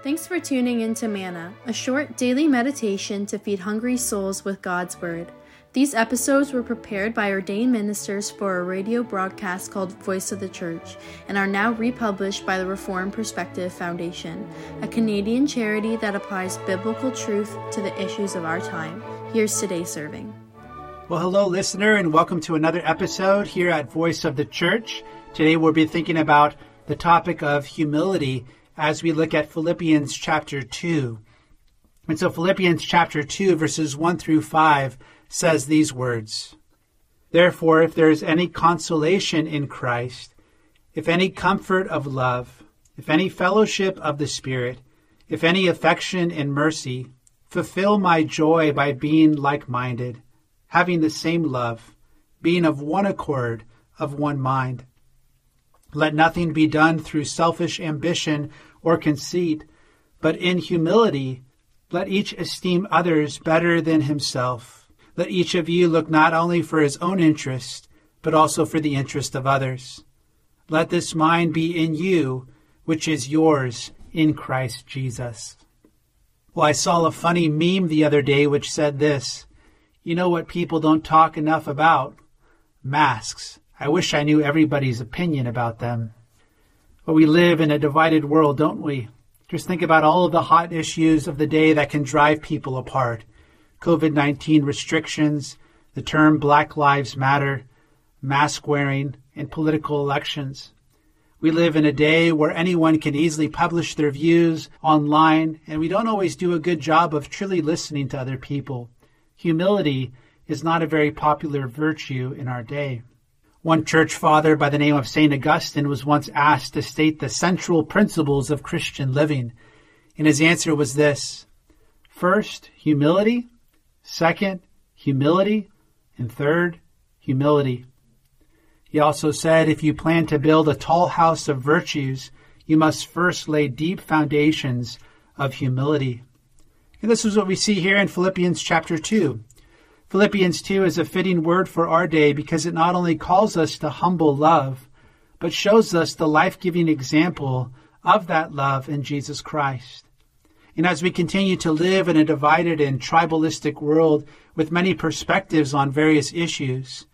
Thanks for tuning in to Manna, a short daily meditation to feed hungry souls with God's Word. These episodes were prepared by ordained ministers for a radio broadcast called Voice of the Church and are now republished by the Reformed Perspective Foundation, a Canadian charity that applies biblical truth to the issues of our time. Here's today's serving. Well, hello, listener, and welcome to another episode here at Voice of the Church. Today we'll be thinking about the topic of humility as we look at Philippians chapter 2. And so, Philippians chapter 2, verses 1 through 5 says these words Therefore, if there is any consolation in Christ, if any comfort of love, if any fellowship of the Spirit, if any affection and mercy, fulfill my joy by being like minded, having the same love, being of one accord, of one mind. Let nothing be done through selfish ambition or conceit, but in humility let each esteem others better than himself. Let each of you look not only for his own interest, but also for the interest of others. Let this mind be in you, which is yours in Christ Jesus. Well, I saw a funny meme the other day which said this You know what people don't talk enough about? Masks. I wish I knew everybody's opinion about them. But we live in a divided world, don't we? Just think about all of the hot issues of the day that can drive people apart. COVID 19 restrictions, the term Black Lives Matter, mask wearing, and political elections. We live in a day where anyone can easily publish their views online, and we don't always do a good job of truly listening to other people. Humility is not a very popular virtue in our day. One church father by the name of St. Augustine was once asked to state the central principles of Christian living, and his answer was this First, humility. Second, humility. And third, humility. He also said if you plan to build a tall house of virtues, you must first lay deep foundations of humility. And this is what we see here in Philippians chapter 2. Philippians 2 is a fitting word for our day because it not only calls us to humble love, but shows us the life giving example of that love in Jesus Christ. And as we continue to live in a divided and tribalistic world with many perspectives on various issues,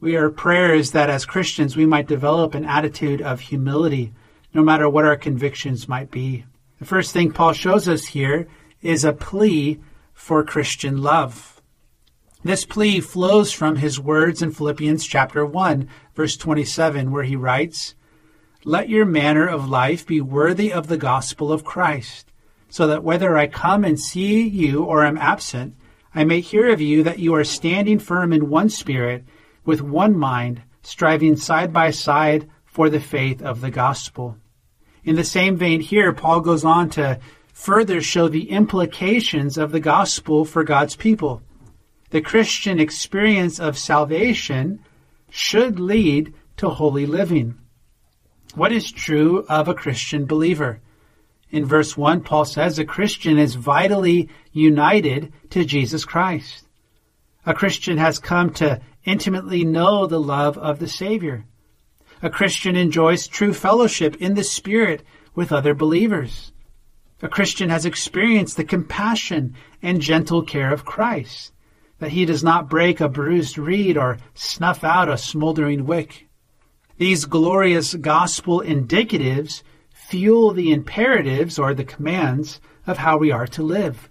we are prayers that as Christians we might develop an attitude of humility, no matter what our convictions might be. The first thing Paul shows us here is a plea for Christian love. This plea flows from his words in Philippians chapter 1, verse 27, where he writes, Let your manner of life be worthy of the gospel of Christ, so that whether I come and see you or am absent, I may hear of you that you are standing firm in one spirit, with one mind, striving side by side for the faith of the gospel. In the same vein here, Paul goes on to further show the implications of the gospel for God's people the Christian experience of salvation should lead to holy living. What is true of a Christian believer? In verse 1, Paul says a Christian is vitally united to Jesus Christ. A Christian has come to intimately know the love of the Savior. A Christian enjoys true fellowship in the Spirit with other believers. A Christian has experienced the compassion and gentle care of Christ that he does not break a bruised reed or snuff out a smoldering wick. These glorious gospel indicatives fuel the imperatives or the commands of how we are to live.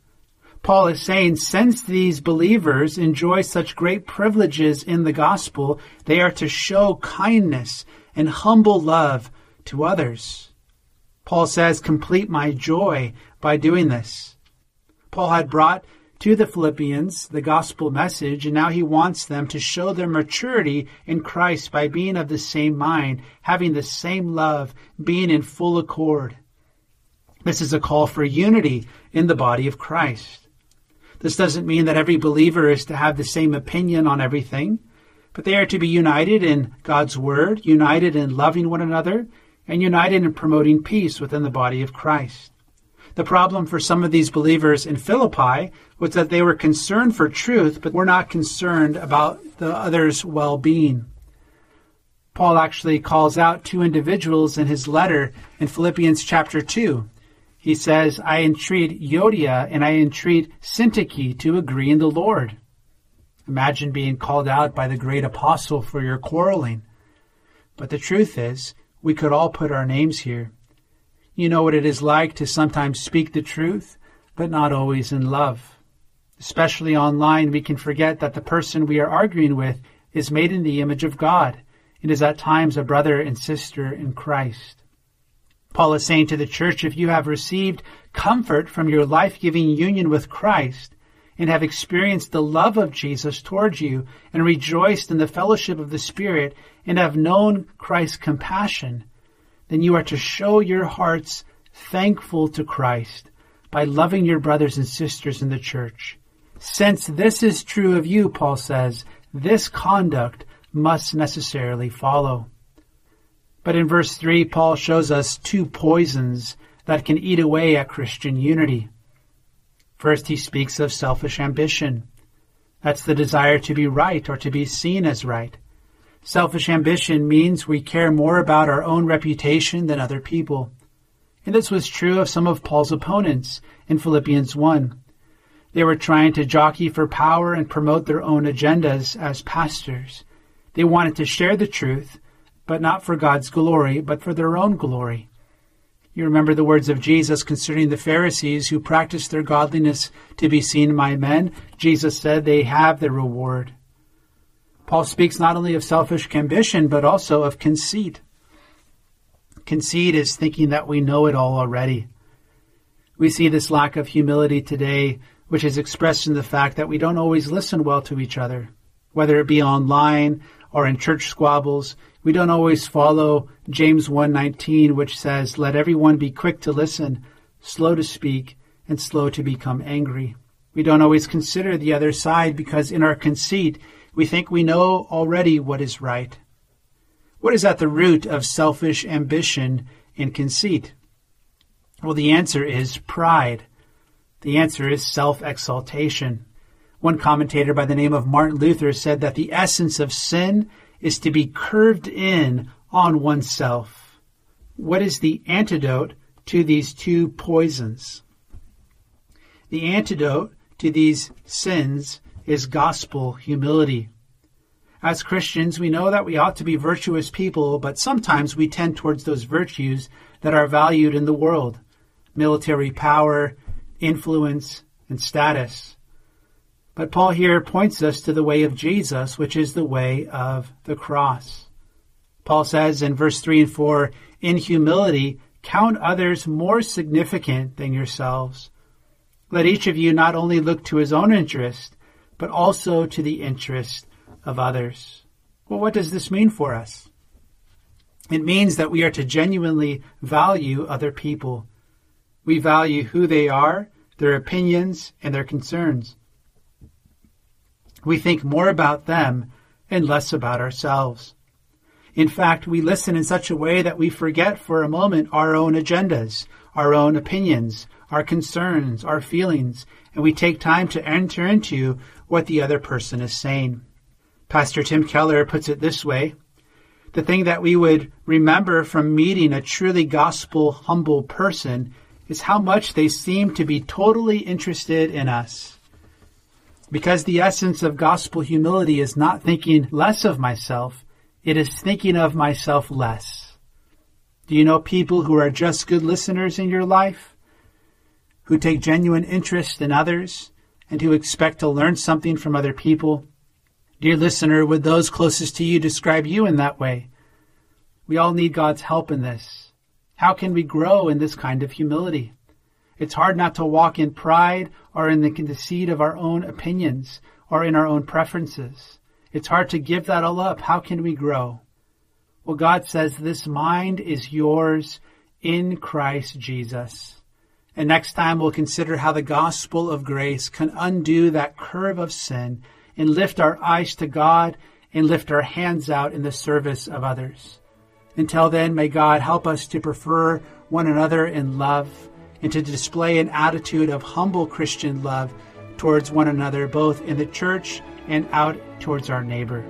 Paul is saying, since these believers enjoy such great privileges in the gospel, they are to show kindness and humble love to others. Paul says, complete my joy by doing this. Paul had brought to the Philippians the gospel message, and now he wants them to show their maturity in Christ by being of the same mind, having the same love, being in full accord. This is a call for unity in the body of Christ. This doesn't mean that every believer is to have the same opinion on everything, but they are to be united in God's Word, united in loving one another, and united in promoting peace within the body of Christ. The problem for some of these believers in Philippi was that they were concerned for truth, but were not concerned about the other's well being. Paul actually calls out two individuals in his letter in Philippians chapter 2. He says, I entreat Euodia and I entreat Syntyche to agree in the Lord. Imagine being called out by the great apostle for your quarreling. But the truth is, we could all put our names here. You know what it is like to sometimes speak the truth, but not always in love. Especially online, we can forget that the person we are arguing with is made in the image of God and is at times a brother and sister in Christ. Paul is saying to the church, if you have received comfort from your life-giving union with Christ and have experienced the love of Jesus towards you and rejoiced in the fellowship of the Spirit and have known Christ's compassion, then you are to show your hearts thankful to Christ by loving your brothers and sisters in the church. Since this is true of you, Paul says, this conduct must necessarily follow. But in verse 3, Paul shows us two poisons that can eat away at Christian unity. First, he speaks of selfish ambition. That's the desire to be right or to be seen as right. Selfish ambition means we care more about our own reputation than other people. And this was true of some of Paul's opponents in Philippians 1. They were trying to jockey for power and promote their own agendas as pastors. They wanted to share the truth, but not for God's glory, but for their own glory. You remember the words of Jesus concerning the Pharisees who practiced their godliness to be seen by men. Jesus said they have their reward. Paul speaks not only of selfish ambition, but also of conceit. Conceit is thinking that we know it all already. We see this lack of humility today, which is expressed in the fact that we don't always listen well to each other, whether it be online or in church squabbles. We don't always follow James 1:19 which says, "Let everyone be quick to listen, slow to speak, and slow to become angry." We don't always consider the other side because in our conceit, we think we know already what is right. What is at the root of selfish ambition and conceit? Well, the answer is pride. The answer is self-exaltation. One commentator by the name of Martin Luther said that the essence of sin is to be curved in on oneself. What is the antidote to these two poisons? The antidote to these sins is gospel humility. As Christians, we know that we ought to be virtuous people, but sometimes we tend towards those virtues that are valued in the world military power, influence, and status. But Paul here points us to the way of Jesus, which is the way of the cross. Paul says in verse 3 and 4 In humility, count others more significant than yourselves. Let each of you not only look to his own interest, but also to the interest of others. Well, what does this mean for us? It means that we are to genuinely value other people. We value who they are, their opinions, and their concerns. We think more about them and less about ourselves. In fact, we listen in such a way that we forget for a moment our own agendas, our own opinions, our concerns, our feelings, and we take time to enter into what the other person is saying. Pastor Tim Keller puts it this way The thing that we would remember from meeting a truly gospel humble person is how much they seem to be totally interested in us. Because the essence of gospel humility is not thinking less of myself, it is thinking of myself less. Do you know people who are just good listeners in your life? Who take genuine interest in others and who expect to learn something from other people? Dear listener, would those closest to you describe you in that way? We all need God's help in this. How can we grow in this kind of humility? It's hard not to walk in pride or in the conceit of our own opinions or in our own preferences. It's hard to give that all up. How can we grow? Well, God says this mind is yours in Christ Jesus. And next time we'll consider how the gospel of grace can undo that curve of sin and lift our eyes to God and lift our hands out in the service of others. Until then, may God help us to prefer one another in love and to display an attitude of humble Christian love towards one another, both in the church and out towards our neighbor.